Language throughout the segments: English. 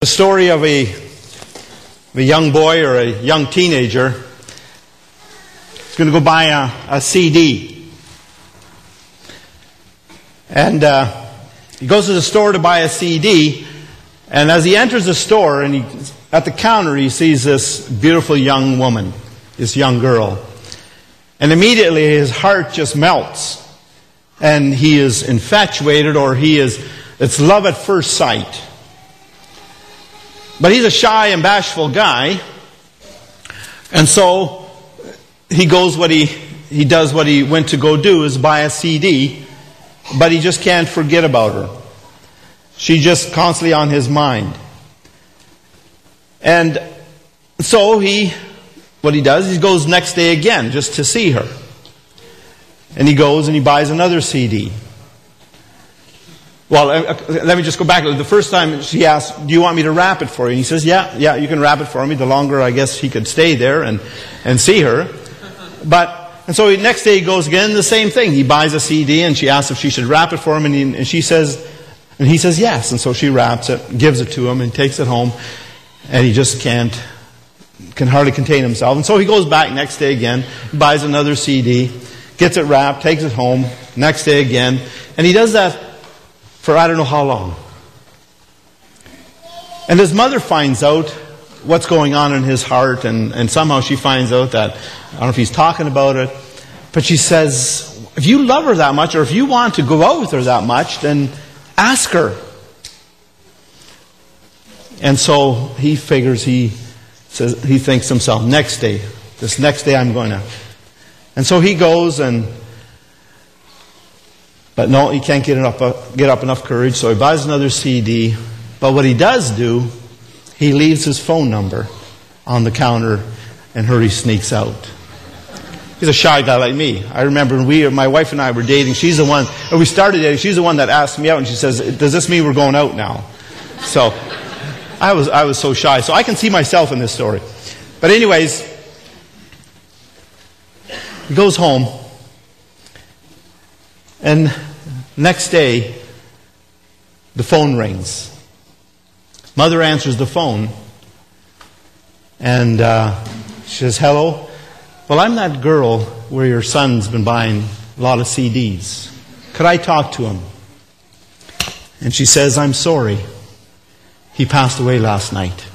The story of a, of a young boy or a young teenager is going to go buy a, a CD. And uh, he goes to the store to buy a CD. And as he enters the store and he, at the counter, he sees this beautiful young woman, this young girl. And immediately his heart just melts. And he is infatuated or he is, it's love at first sight. But he's a shy and bashful guy. And so he goes what he, he does what he went to go do is buy a CD, but he just can't forget about her. She's just constantly on his mind. And so he, what he does, he goes next day again just to see her. And he goes and he buys another CD. Well, uh, uh, let me just go back. The first time she asked, Do you want me to wrap it for you? And he says, Yeah, yeah, you can wrap it for me. The longer, I guess, he could stay there and, and see her. But, and so the next day he goes again, the same thing. He buys a CD and she asks if she should wrap it for him. And, he, and she says, and he says yes. And so she wraps it, gives it to him, and takes it home. And he just can't, can hardly contain himself. And so he goes back next day again, buys another CD, gets it wrapped, takes it home, next day again. And he does that for I don't know how long. And his mother finds out what's going on in his heart, and, and somehow she finds out that, I don't know if he's talking about it, but she says, if you love her that much, or if you want to go out with her that much, then ask her. And so he figures he says he thinks himself, next day, this next day I'm going to. And so he goes and but no, he can't get, enough, uh, get up enough courage, so he buys another CD. But what he does do, he leaves his phone number on the counter and hurry sneaks out. He's a shy guy like me. I remember when we, my wife and I were dating, she's the one, or we started dating, she's the one that asked me out and she says, does this mean we're going out now? So, I was, I was so shy. So I can see myself in this story. But anyways, he goes home and next day, the phone rings. Mother answers the phone, and uh, she says, Hello. Well, I'm that girl where your son's been buying a lot of CDs. Could I talk to him? And she says, I'm sorry. He passed away last night.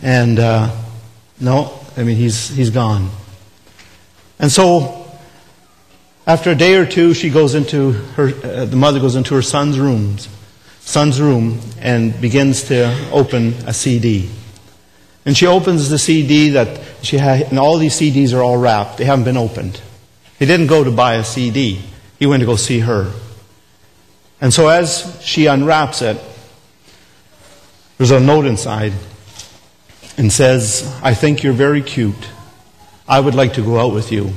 And uh, no, I mean, he's, he's gone. And so after a day or two, she goes into her, uh, the mother goes into her son's rooms, son's room, and begins to open a CD. And she opens the CD that she had, and all these CDs are all wrapped. They haven't been opened. He didn't go to buy a CD. He went to go see her. And so as she unwraps it, there's a note inside and says, I think you're very cute. I would like to go out with you.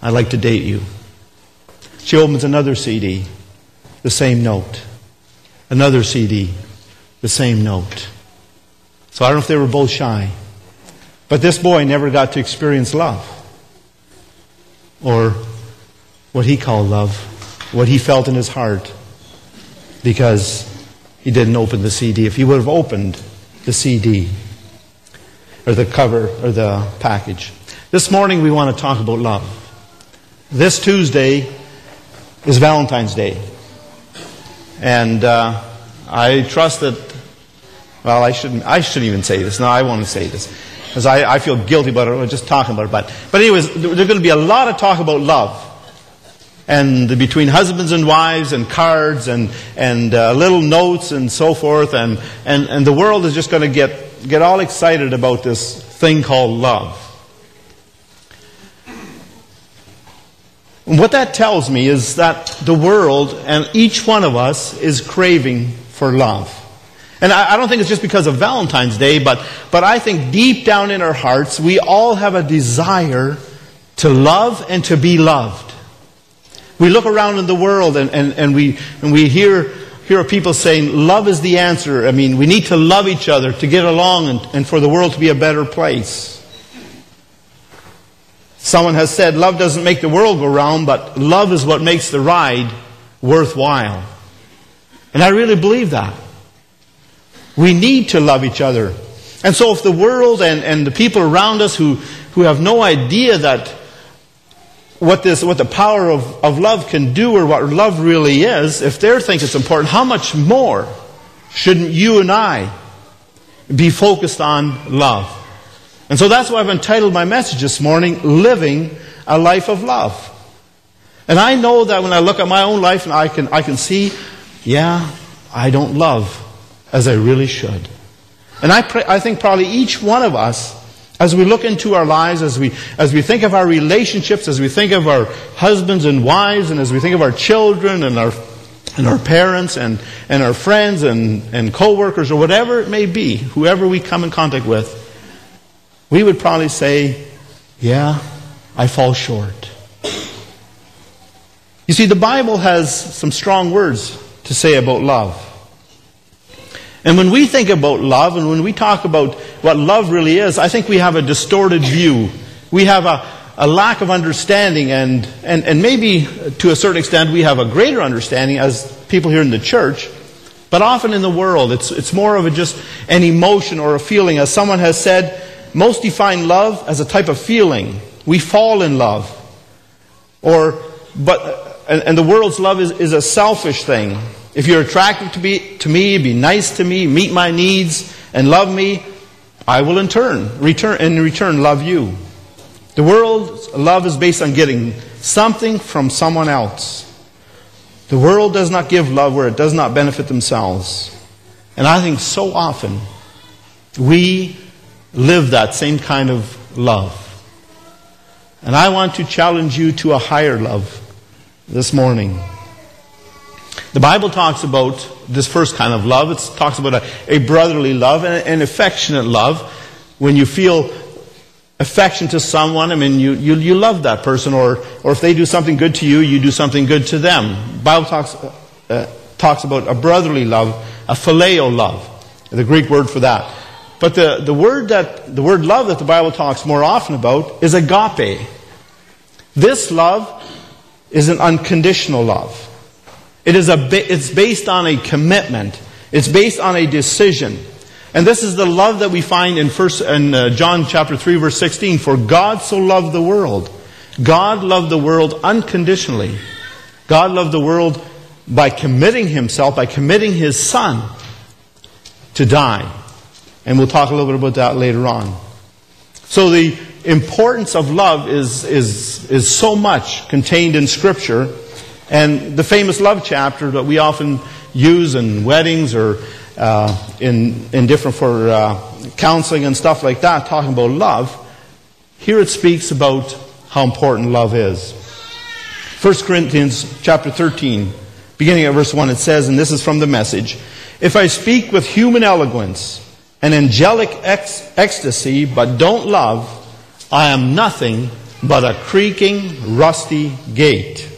I'd like to date you. She opens another CD, the same note. Another CD, the same note. So I don't know if they were both shy. But this boy never got to experience love. Or what he called love. What he felt in his heart. Because he didn't open the CD. If he would have opened the CD, or the cover, or the package. This morning we want to talk about love. This Tuesday is Valentine's Day. And uh, I trust that, well, I shouldn't, I shouldn't even say this. No, I want to say this. Because I, I feel guilty about it. We're just talking about it. But, but anyways, there's going to be a lot of talk about love. And between husbands and wives and cards and, and uh, little notes and so forth. And, and, and the world is just going to get, get all excited about this thing called love. What that tells me is that the world and each one of us is craving for love. And I, I, don't think it's just because of Valentine's Day, but, but I think deep down in our hearts, we all have a desire to love and to be loved. We look around in the world and, and, and, we, and we hear, hear people saying, love is the answer. I mean, we need to love each other to get along and, and for the world to be a better place. Someone has said, love doesn't make the world go round, but love is what makes the ride worthwhile. And I really believe that. We need to love each other. And so if the world and, and the people around us who, who have no idea that what this what the power of, of love can do or what love really is, if they think it's important, how much more shouldn't you and I be focused on love? And so that's why I've entitled my message this morning, Living a Life of Love. And I know that when I look at my own life and I can, I can see, yeah, I don't love as I really should. And I, pray, I think probably each one of us, as we look into our lives, as we, as we think of our relationships, as we think of our husbands and wives, and as we think of our children and our, and our parents and, and our friends and, and co-workers or whatever it may be, whoever we come in contact with, we would probably say, yeah, I fall short. You see, the Bible has some strong words to say about love. And when we think about love and when we talk about what love really is, I think we have a distorted view. We have a, a lack of understanding, and, and, and maybe to a certain extent we have a greater understanding as people here in the church. But often in the world, it's, it's more of a just an emotion or a feeling. As someone has said, most define love as a type of feeling. We fall in love. Or, but, and, and the world's love is, is a selfish thing. If you're attracted to, be, to me, be nice to me, meet my needs, and love me, I will in turn, return, in return, love you. The world's love is based on getting something from someone else. The world does not give love where it does not benefit themselves. And I think so often we live that same kind of love. And I want to challenge you to a higher love this morning. The Bible talks about this first kind of love. It talks about a, a brotherly love and an affectionate love. When you feel affection to someone, I mean, you, you, you love that person, or, or if they do something good to you, you do something good to them. The Bible talks, uh, talks about a brotherly love, a phileo love, the Greek word for that. But the, the word that the word love that the Bible talks more often about is agape. This love is an unconditional love. It is a, it's based on a commitment. It's based on a decision. And this is the love that we find in, first, in uh, John chapter 3 verse 16. For God so loved the world. God loved the world unconditionally. God loved the world by committing himself, by committing his son to die. And we'll talk a little bit about that later on. So the importance of love is, is, is so much contained in Scripture and the famous love chapter that we often use in weddings or uh, in, in different for uh, counseling and stuff like that, talking about love, here it speaks about how important love is. 1 Corinthians chapter 13, beginning at verse 1, it says, and this is from the message, If I speak with human eloquence and angelic ecstasy, but don't love, I am nothing but a creaking, rusty gate.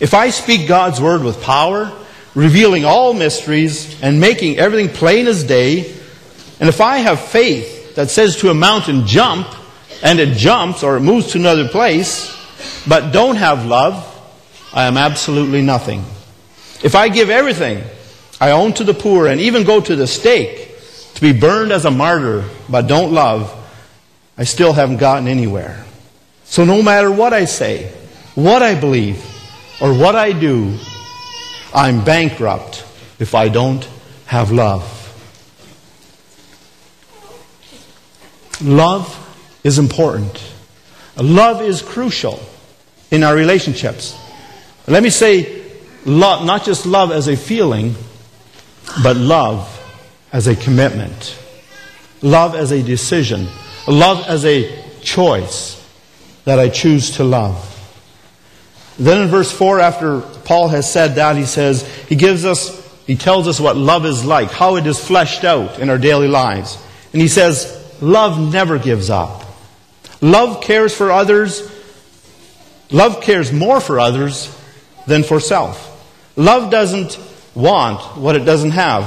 If I speak God's word with power, revealing all mysteries and making everything plain as day, and if I have faith that says to a mountain, jump, and it jumps or it moves to another place, but don't have love, I am absolutely nothing. If I give everything I own to the poor and even go to the stake to be burned as a martyr, but don't love, I still haven't gotten anywhere. So no matter what I say, what I believe, or what I do, I'm bankrupt if I don't have love. Love is important. Love is crucial in our relationships. Let me say, love, not just love as a feeling, but love as a commitment. Love as a decision. Love as a choice that I choose to love. Then in verse 4, after Paul has said that, he says, he gives us, he tells us what love is like, how it is fleshed out in our daily lives. And he says, love never gives up. Love cares for others. Love cares more for others than for self. Love doesn't want what it doesn't have.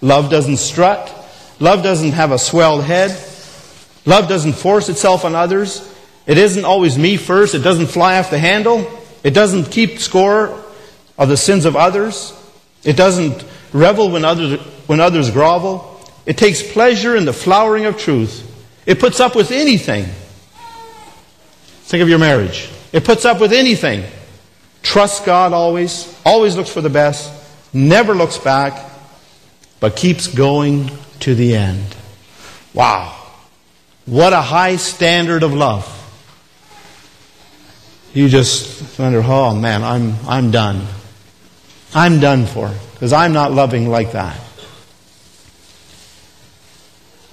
Love doesn't strut. Love doesn't have a swelled head. Love doesn't force itself on others. It isn't always me first. It doesn't fly off the handle. It doesn't keep score of the sins of others. It doesn't revel when others, when others grovel. It takes pleasure in the flowering of truth. It puts up with anything. Think of your marriage. It puts up with anything. Trusts God always, always looks for the best, never looks back, but keeps going to the end. Wow. What a high standard of love. You just wonder, oh man, I'm, I'm done. I'm done for because I'm not loving like that.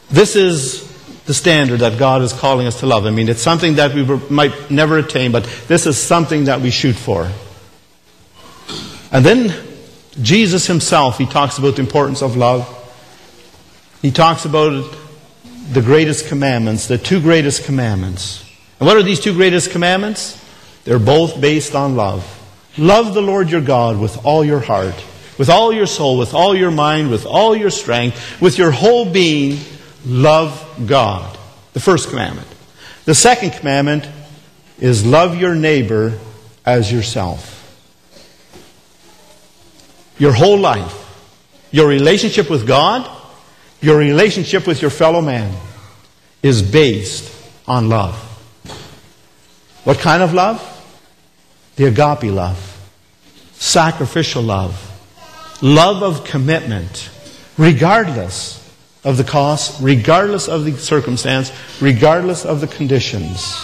This is the standard that God is calling us to love. I mean, it's something that we might never attain, but this is something that we shoot for. And then Jesus himself, he talks about the importance of love. He talks about the greatest commandments, the two greatest commandments. And what are these two greatest commandments? They're both based on love. Love the Lord your God with all your heart, with all your soul, with all your mind, with all your strength, with your whole being. Love God. The first commandment. The second commandment is love your neighbor as yourself. Your whole life, your relationship with God, your relationship with your fellow man is based on love. What kind of love? The agape love, sacrificial love, love of commitment, regardless of the cost, regardless of the circumstance, regardless of the conditions.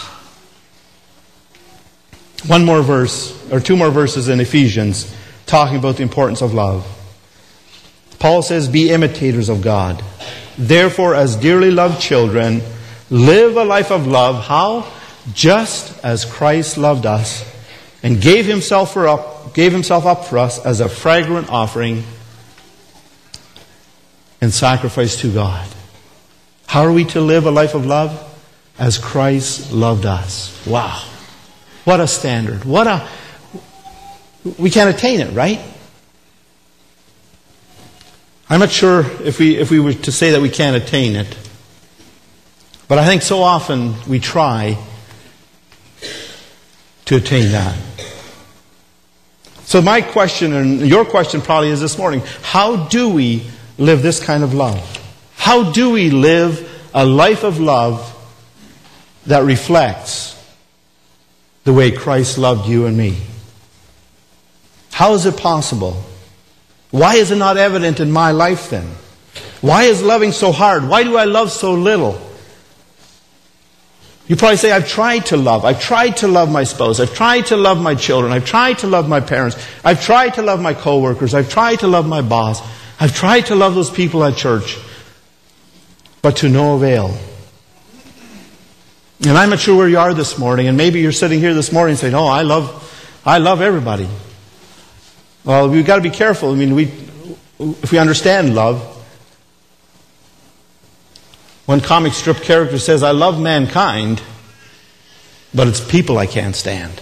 One more verse, or two more verses in Ephesians, talking about the importance of love. Paul says, Be imitators of God. Therefore, as dearly loved children, live a life of love. How? Just as Christ loved us and gave himself, for up, gave himself up for us as a fragrant offering and sacrifice to God. How are we to live a life of love? As Christ loved us. Wow. What a standard. What a. We can't attain it, right? I'm not sure if we, if we were to say that we can't attain it. But I think so often we try to attain that. So, my question, and your question probably is this morning how do we live this kind of love? How do we live a life of love that reflects the way Christ loved you and me? How is it possible? Why is it not evident in my life then? Why is loving so hard? Why do I love so little? You probably say, I've tried to love. I've tried to love my spouse. I've tried to love my children. I've tried to love my parents. I've tried to love my coworkers. I've tried to love my boss. I've tried to love those people at church. But to no avail. And I'm not sure where you are this morning, and maybe you're sitting here this morning saying, Oh, I love, I love everybody. Well, we've got to be careful. I mean, we, if we understand love, one comic strip character says, I love mankind, but it's people I can't stand.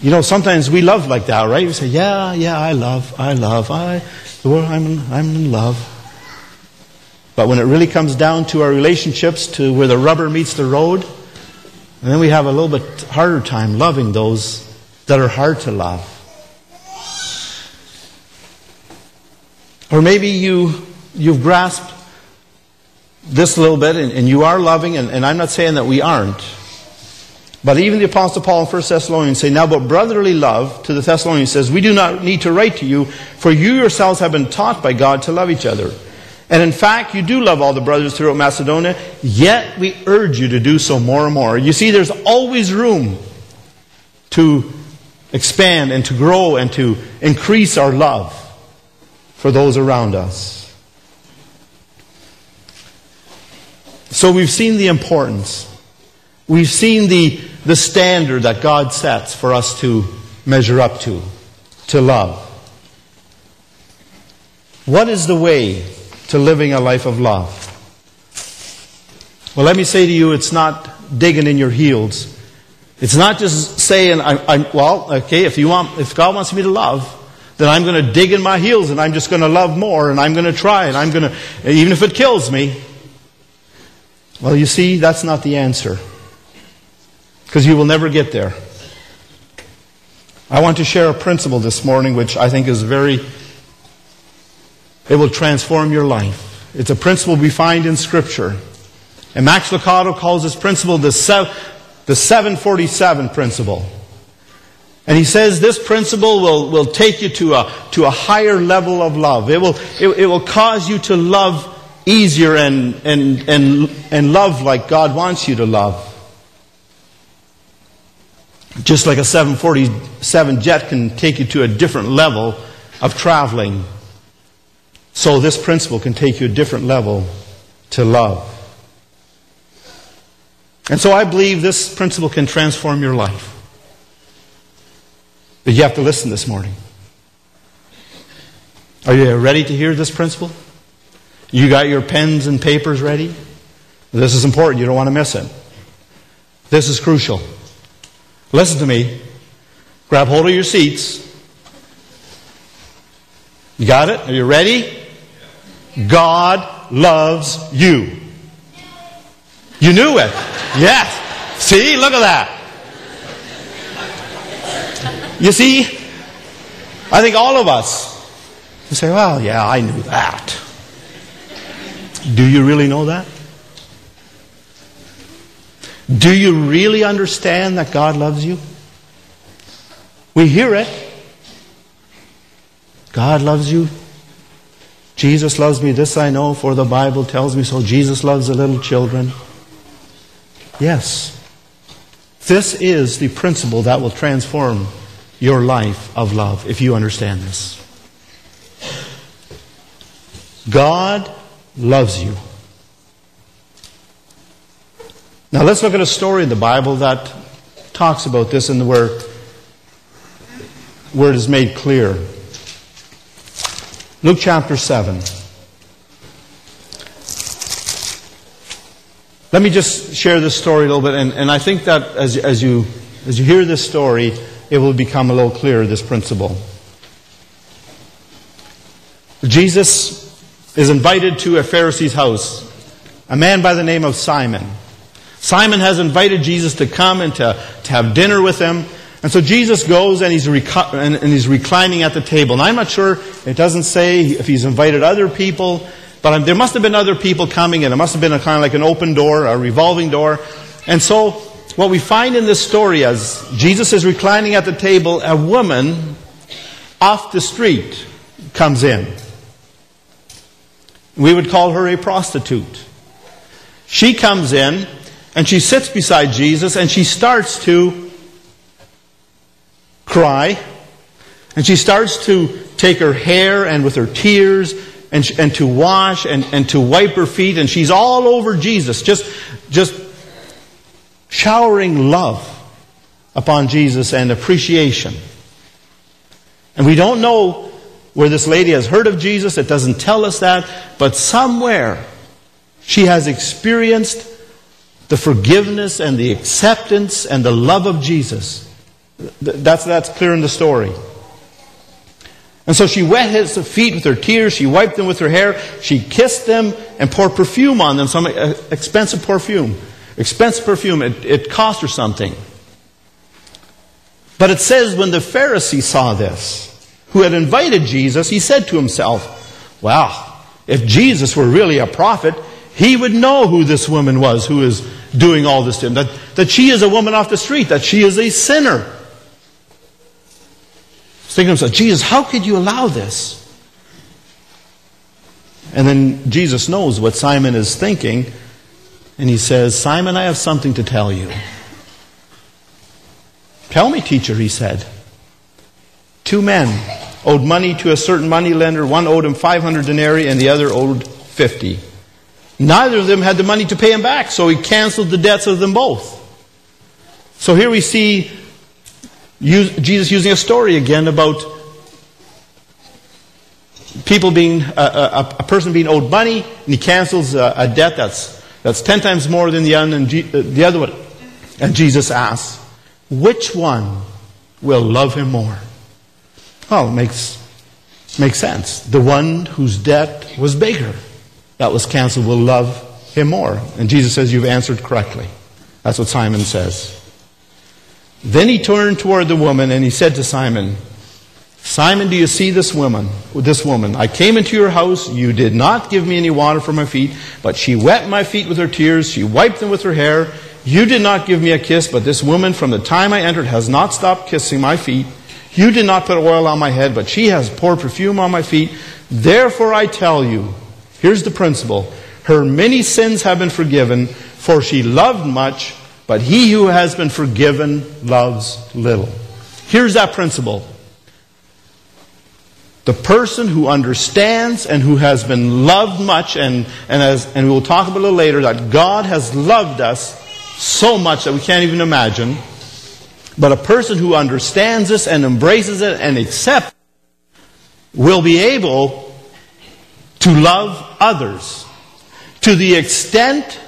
You know, sometimes we love like that, right? We say, Yeah, yeah, I love, I love, I, I'm, in, I'm in love. But when it really comes down to our relationships, to where the rubber meets the road, and then we have a little bit harder time loving those that are hard to love. Or maybe you, you've grasped this a little bit and, and you are loving, and, and, I'm not saying that we aren't. But even the Apostle Paul in 1 Thessalonians say, Now but brotherly love to the Thessalonians says, We do not need to write to you, for you yourselves have been taught by God to love each other. And in fact, you do love all the brothers throughout Macedonia, yet we urge you to do so more and more. You see, there's always room to expand and to grow and to increase our love for those around us. So we've seen the importance. We've seen the, the standard that God sets for us to measure up to, to love. What is the way to living a life of love? Well, let me say to you, it's not digging in your heels. It's not just saying, I'm, I'm, well, okay, if, you want, if God wants me to love, then I'm going to dig in my heels and I'm just going to love more and I'm going to try and I'm going to, even if it kills me. Well, you see, that's not the answer. Because you will never get there. I want to share a principle this morning which I think is very, it will transform your life. It's a principle we find in Scripture. And Max Lucado calls this principle the, the 747 principle. And he says this principle will, will take you to a, to a higher level of love. It will, it, it will cause you to love easier and, and, and, and love like God wants you to love. Just like a 747 jet can take you to a different level of traveling, so this principle can take you a different level to love. And so I believe this principle can transform your life. But you have to listen this morning. Are you ready to hear this principle? You got your pens and papers ready? This is important. You don't want to miss it. This is crucial. Listen to me. Grab hold of your seats. You got it? Are you ready? God loves you. You knew it. Yes. See, look at that. You see, I think all of us you say, well, yeah, I knew that. Do you really know that? Do you really understand that God loves you? We hear it. God loves you. Jesus loves me. This I know, for the Bible tells me so. Jesus loves the little children. Yes. This is the principle that will transform your life of love if you understand this. God loves you. Now let's look at a story in the Bible that talks about this and where, where it is made clear. Luke chapter 7. Let me just share this story a little bit, and, and I think that as, as, you, as you hear this story, it will become a little clearer, this principle. Jesus is invited to a Pharisee's house, a man by the name of Simon. Simon has invited Jesus to come and to, to have dinner with him. And so Jesus goes and he's, recu- and, and he's reclining at the table. And I'm not sure, it doesn't say if he's invited other people, but there must have been other people coming and it must have been a kind of like an open door, a revolving door. And so what we find in this story as Jesus is reclining at the table, a woman off the street comes in. We would call her a prostitute. She comes in and she sits beside Jesus and she starts to cry. And she starts to take her hair and with her tears and, and to wash and, and to wipe her feet. And she's all over Jesus, just, just showering love upon Jesus and appreciation. And we don't know where this lady has heard of Jesus. It doesn't tell us that. But somewhere she has experienced the forgiveness and the acceptance and the love of Jesus. That's, that's clear in the story. And so she wet his feet with her tears, she wiped them with her hair, she kissed them and poured perfume on them, some uh, expensive perfume. Expensive perfume, it, it cost her something. But it says when the Pharisee saw this, who had invited Jesus, he said to himself, Well, if Jesus were really a prophet, he would know who this woman was who is doing all this to him. That, that she is a woman off the street, that she is a sinner. Thinking to himself, Jesus, how could you allow this? And then Jesus knows what Simon is thinking, and he says, Simon, I have something to tell you. Tell me, teacher, he said. Two men owed money to a certain money lender. One owed him 500 denarii, and the other owed 50. Neither of them had the money to pay him back, so he canceled the debts of them both. So here we see Jesus using a story again about people being, a, a, a person being owed money, and he cancels a, a, debt that's, that's ten times more than the, and uh, the other one. And Jesus asks, which one will love him more? Well, it makes, makes sense. The one whose debt was bigger that was canceled will love him more. And Jesus says, You've answered correctly. That's what Simon says. Then he turned toward the woman and he said to Simon, Simon, do you see this woman? This woman. I came into your house. You did not give me any water for my feet, but she wet my feet with her tears. She wiped them with her hair. You did not give me a kiss, but this woman from the time I entered has not stopped kissing my feet. You did not put oil on my head, but she has poured perfume on my feet. Therefore I tell you, here's the principle. Her many sins have been forgiven, for she loved much, but he who has been forgiven loves little. Here's that principle. The person who understands and who has been loved much, and, and, as, and we'll talk about little later, that God has loved us so much that we can't even imagine. But a person who understands this and embraces it and accepts will be able to love others to the extent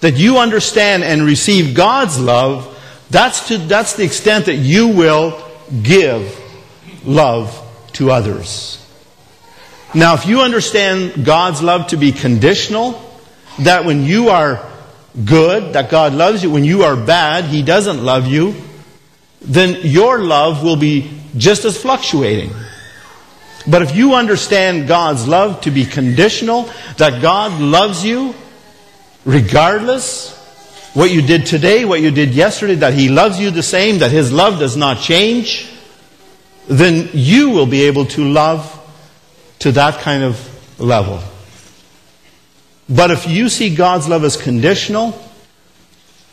that you understand and receive God's love. That's, to, that's the extent that you will give love to others. Now, if you understand God's love to be conditional, that when you are good, that God loves you, when you are bad, He doesn't love you, then your love will be just as fluctuating. But if you understand God's love to be conditional, that God loves you regardless what you did today, what you did yesterday, that He loves you the same, that His love does not change, then you will be able to love to that kind of level. But if you see God's love as conditional,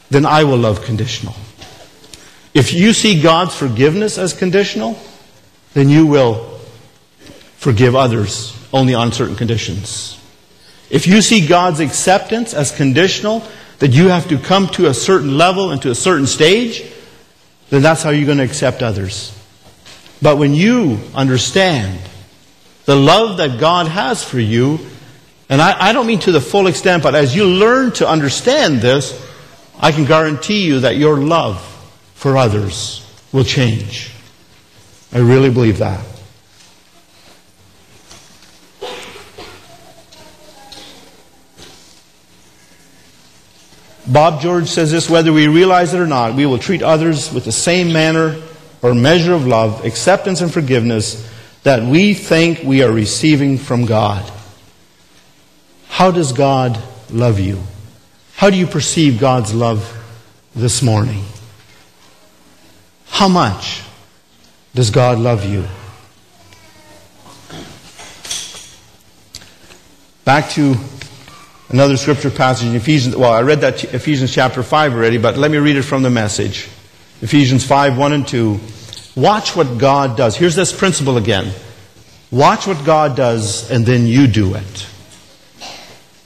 then I will love conditional. If you see God's forgiveness as conditional, then you will forgive others only on certain conditions. If you see God's acceptance as conditional, that you have to come to a certain level and to a certain stage, then that's how you're going to accept others. But when you understand the love that God has for you, and I, I don't mean to the full extent, but as you learn to understand this, I can guarantee you that your love for others will change. I really believe that. Bob George says this whether we realize it or not, we will treat others with the same manner or measure of love, acceptance, and forgiveness that we think we are receiving from God. How does God love you? How do you perceive God's love this morning? How much does God love you? Back to another scripture passage in Ephesians. Well, I read that Ephesians chapter 5 already, but let me read it from the message. Ephesians 5 1 and 2. Watch what God does. Here's this principle again. Watch what God does, and then you do it.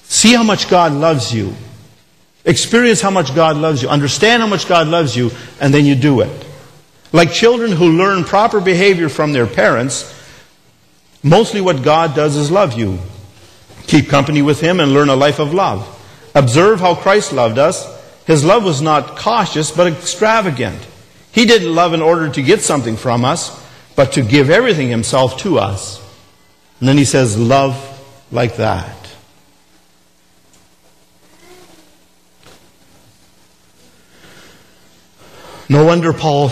See how much God loves you. Experience how much God loves you. Understand how much God loves you, and then you do it. Like children who learn proper behavior from their parents, mostly what God does is love you. Keep company with Him and learn a life of love. Observe how Christ loved us. His love was not cautious, but extravagant. He didn't love in order to get something from us, but to give everything Himself to us. And then He says, Love like that. No wonder Paul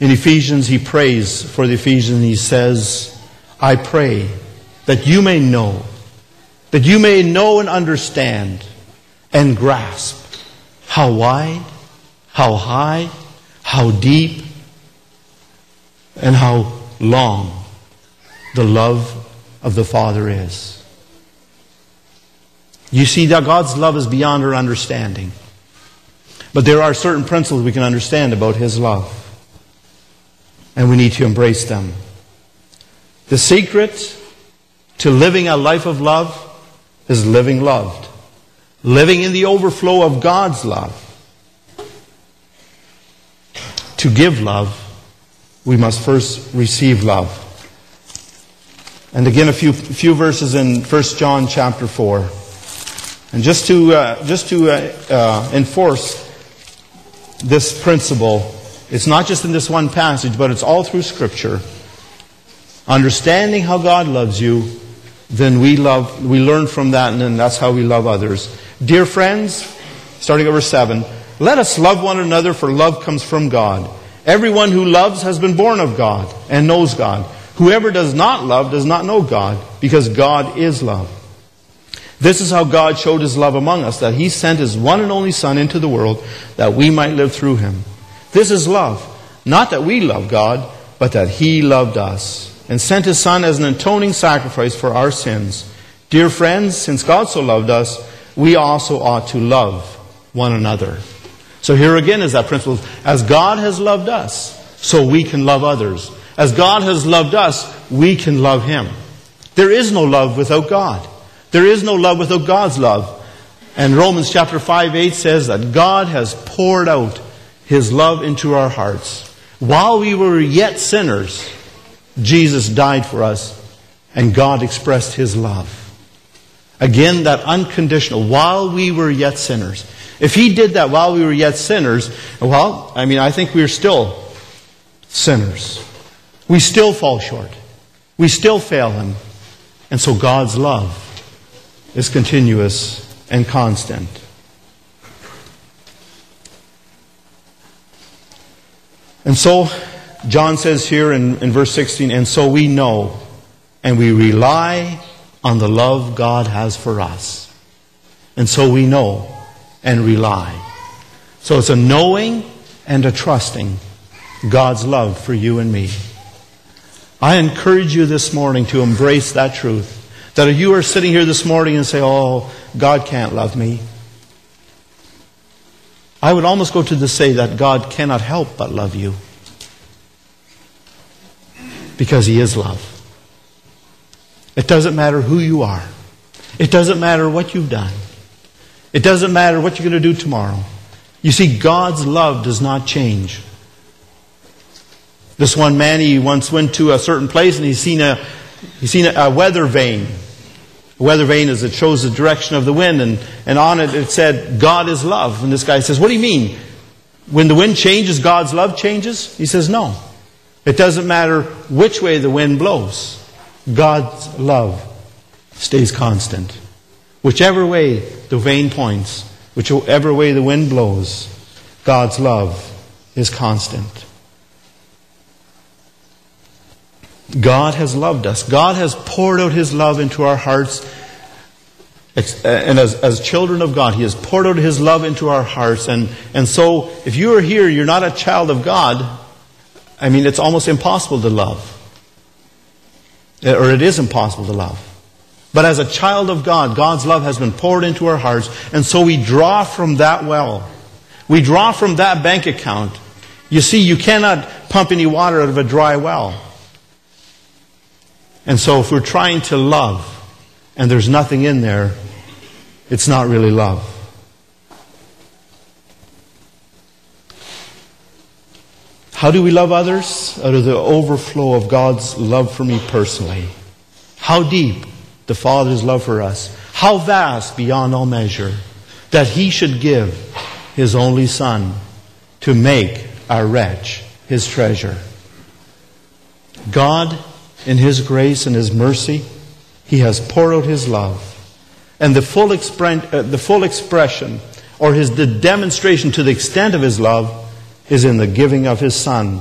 in Ephesians, he prays for the Ephesians. He says, I pray that you may know, that you may know and understand and grasp how wide, how high, how deep, and how long the love of the Father is. You see that God's love is beyond our understanding. But there are certain principles we can understand about His love and we need to embrace them. The secret to living a life of love is living loved, living in the overflow of God's love. To give love, we must first receive love. And again, a few, few verses in 1 John chapter 4. And just to, uh, just to uh, uh, enforce this principle, it's not just in this one passage, but it's all through Scripture. Understanding how God loves you, then we love, we learn from that, and then that's how we love others. Dear friends, starting at verse 7, Let us love one another, for love comes from God. Everyone who loves has been born of God and knows God. Whoever does not love does not know God, because God is love. This is how God showed his love among us, that he sent his one and only Son into the world that we might live through him. This is love. Not that we love God, but that he loved us and sent his Son as an atoning sacrifice for our sins. Dear friends, since God so loved us, we also ought to love one another. So here again is that principle. As God has loved us, so we can love others. As God has loved us, we can love Him. There is no love without God. There is no love without God's love. And Romans chapter 5 8 says that God has poured out His love into our hearts. While we were yet sinners, Jesus died for us, and God expressed His love. Again, that unconditional, while we were yet sinners. If he did that while we were yet sinners, well, I mean, I think we're still sinners. We still fall short. We still fail him. And so God's love is continuous and constant. And so, John says here in, in verse 16, and so we know and we rely on the love God has for us. And so we know and rely. So it's a knowing and a trusting God's love for you and me. I encourage you this morning to embrace that truth. That if you are sitting here this morning and say, Oh, God can't love me, I would almost go to the say that God cannot help but love you. Because He is love. It doesn't matter who you are. It doesn't matter what you've done. It doesn't matter what you're going to do tomorrow. You see, God's love does not change. This one man, he once went to a certain place and he's seen a, he's seen a, weather vane. A weather vane is it shows the direction of the wind, and, and on it it said, God is love. And this guy says, What do you mean? When the wind changes, God's love changes? He says, No. It doesn't matter which way the wind blows. God's love stays constant. Whichever way the vane points, whichever way the wind blows, God's love is constant. God has loved us. God has poured out His love into our hearts. Uh, and as, as children of God, He has poured out His love into our hearts. And, and so, if you are here, you're not a child of God, I mean, it's almost impossible to love Uh, or it is impossible to love. But as a child of God, God's love has been poured into our hearts, and so we draw from that well. We draw from that bank account. You see, you cannot pump any water out of a dry well. And so if we're trying to love and there's nothing in there, it's not really love. How do we love others? Out of the overflow of God's love for me personally. How deep the Father's love for us. How vast beyond all measure that He should give His only Son to make our wretch His treasure. God, in His grace and His mercy, He has poured out His love. And the full, expre- uh, the full expression, or his, the demonstration to the extent of His love, is in the giving of his Son.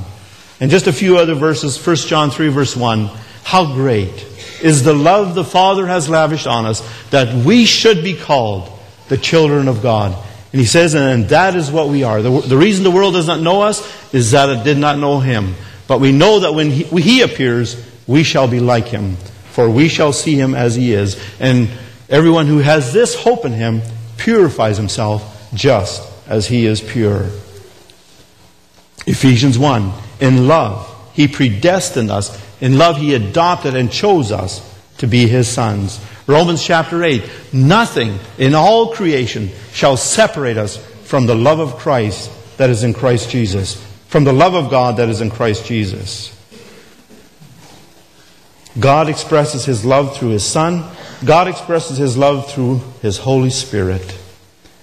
And just a few other verses, 1 John 3, verse 1. How great is the love the Father has lavished on us that we should be called the children of God. And he says, and that is what we are. The, the reason the world does not know us is that it did not know him. But we know that when he, he appears, we shall be like him, for we shall see him as he is. And everyone who has this hope in him purifies himself just as he is pure. Ephesians 1. In love, He predestined us. In love, He adopted and chose us to be His sons. Romans chapter 8. Nothing in all creation shall separate us from the love of Christ that is in Christ Jesus. From the love of God that is in Christ Jesus. God expresses His love through His Son. God expresses His love through His Holy Spirit.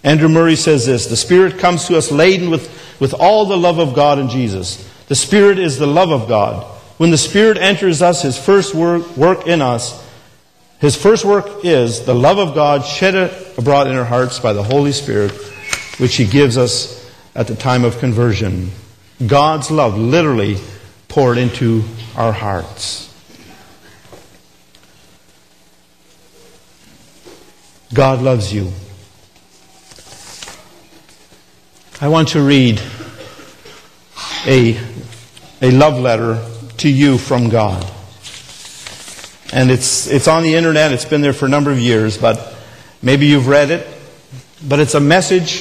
Andrew Murray says this The Spirit comes to us laden with with all the love of God and Jesus. The Spirit is the love of God. When the Spirit enters us, His first work, work in us, His first work is the love of God shed abroad in our hearts by the Holy Spirit, which He gives us at the time of conversion. God's love literally poured into our hearts. God loves you. I want to read a, a love letter to you from God. And it's, it's on the internet, it's been there for a number of years, but maybe you've read it. But it's a message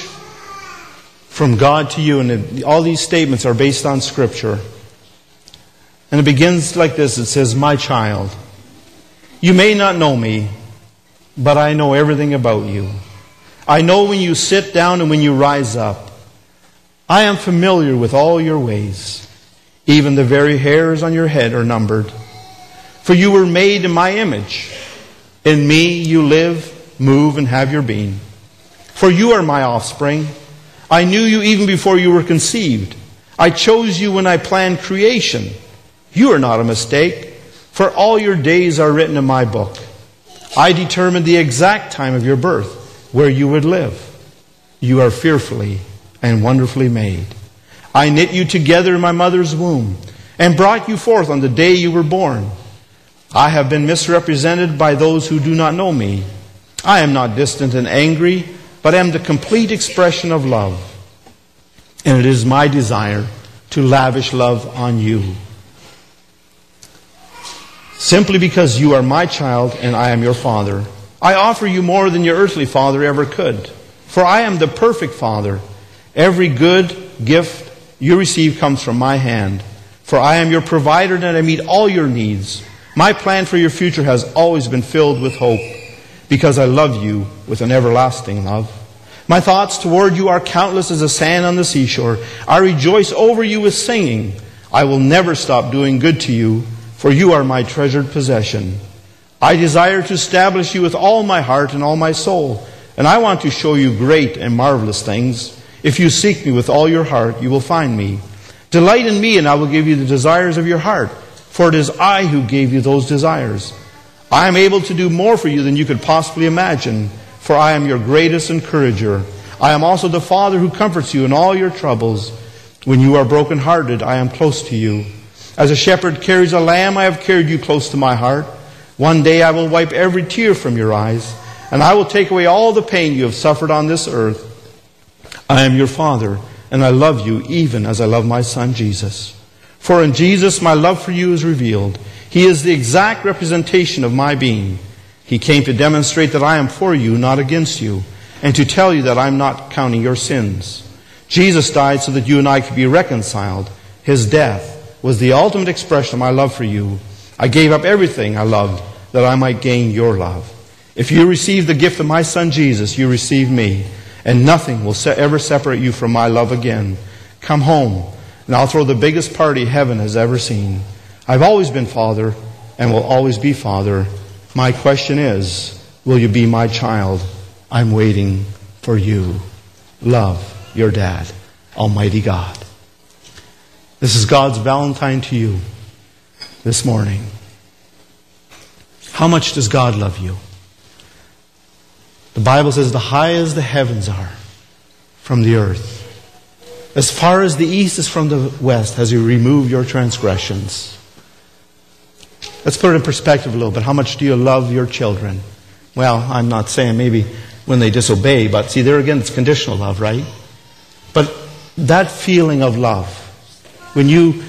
from God to you, and it, all these statements are based on Scripture. And it begins like this it says, My child, you may not know me but I know everything about you. I know when you sit down and when you rise up. I am familiar with all your ways. Even the very hairs on your head are numbered. For you were made in my image. In me you live, move, and have your being. For you are my offspring. I knew you even before you were conceived. I chose you when I planned creation. You are not a mistake, for all your days are written in my book. I determined the exact time of your birth, where you would live. You are fearfully and wonderfully made. I knit you together in my mother's womb and brought you forth on the day you were born. I have been misrepresented by those who do not know me. I am not distant and angry, but am the complete expression of love. And it is my desire to lavish love on you simply because you are my child and I am your father. I offer you more than your earthly father ever could. For I am the perfect father. Every good gift you receive comes from my hand. For I am your provider and I meet all your needs. My plan for your future has always been filled with hope because I love you with an everlasting love. My thoughts toward you are countless as the sand on the seashore. I rejoice over you with singing. I will never stop doing good to you for you are my treasured possession. I desire to establish you with all my heart and all my soul, and I want to show you great and marvelous things. If you seek me with all your heart, you will find me. Delight in me, and I will give you the desires of your heart, for it is I who gave you those desires. I am able to do more for you than you could possibly imagine, for I am your greatest encourager. I am also the Father who comforts you in all your troubles. When you are brokenhearted, I am close to you. As a shepherd carries a lamb, I have carried you close to my heart. One day I will wipe every tear from your eyes, and I will take away all the pain you have suffered on this earth. I am your Father, and I love you even as I love my Son Jesus. For in Jesus my love for you is revealed. He is the exact representation of my being. He came to demonstrate that I am for you, not against you, and to tell you that I am not counting your sins. Jesus died so that you and I could be reconciled. His death was the ultimate expression of my love for you. I gave up everything I loved that I might gain your love. If you receive the gift of my son Jesus, you receive me, and nothing will ever separate you from my love again. Come home, and I'll throw the biggest party heaven has ever seen. I've always been father and will always be father. My question is, will you be my child? I'm waiting for you. Love your dad, Almighty God. This is God's Valentine to you this morning. How much does God love you? The Bible says, the high as the heavens are from the earth, as far as the east is from the west, has He removed your transgressions. Let's put it in perspective a little bit. How much do you love your children? Well, I'm not saying maybe when they disobey, but see, there again, it's conditional love, right? But that feeling of love, when you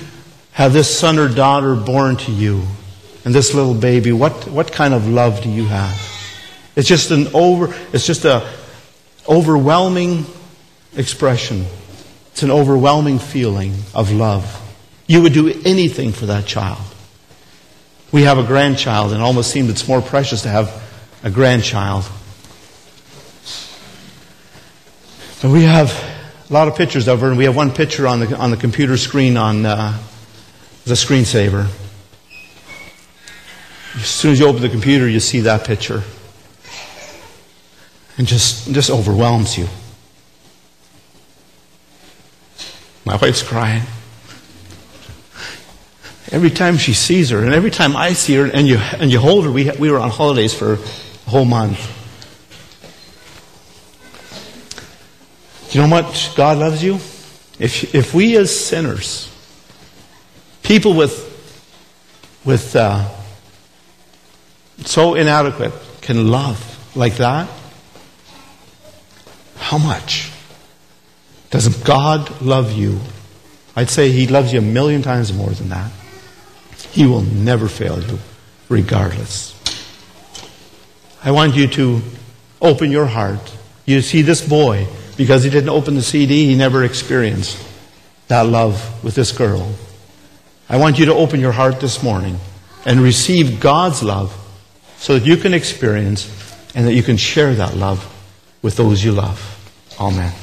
have this son or daughter born to you and this little baby, what, what kind of love do you have? It's just an over, it's just a overwhelming expression. It's an overwhelming feeling of love. You would do anything for that child. We have a grandchild, and it almost seems it's more precious to have a grandchild. And we have a lot of pictures of her, and we have one picture on the, on the computer screen on uh, the screensaver. As soon as you open the computer, you see that picture. And just, just overwhelms you. My wife's crying. Every time she sees her, and every time I see her, and you, and you hold her, we, we were on holidays for a whole month. Do you know what? God loves you? If, if we as sinners, people with, with uh, so inadequate, can love like that, how much does God love you? I'd say He loves you a million times more than that. He will never fail you, regardless. I want you to open your heart. You see this boy, because he didn't open the CD, he never experienced that love with this girl. I want you to open your heart this morning and receive God's love so that you can experience and that you can share that love with those you love. Amen.